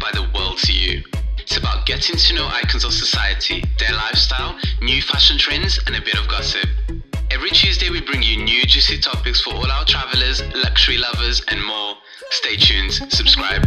by the World to You. It's about getting to know icons of society, their lifestyle, new fashion trends, and a bit of gossip. Every Tuesday, we bring you new juicy topics for all our travelers, luxury lovers, and more. Stay tuned, subscribe.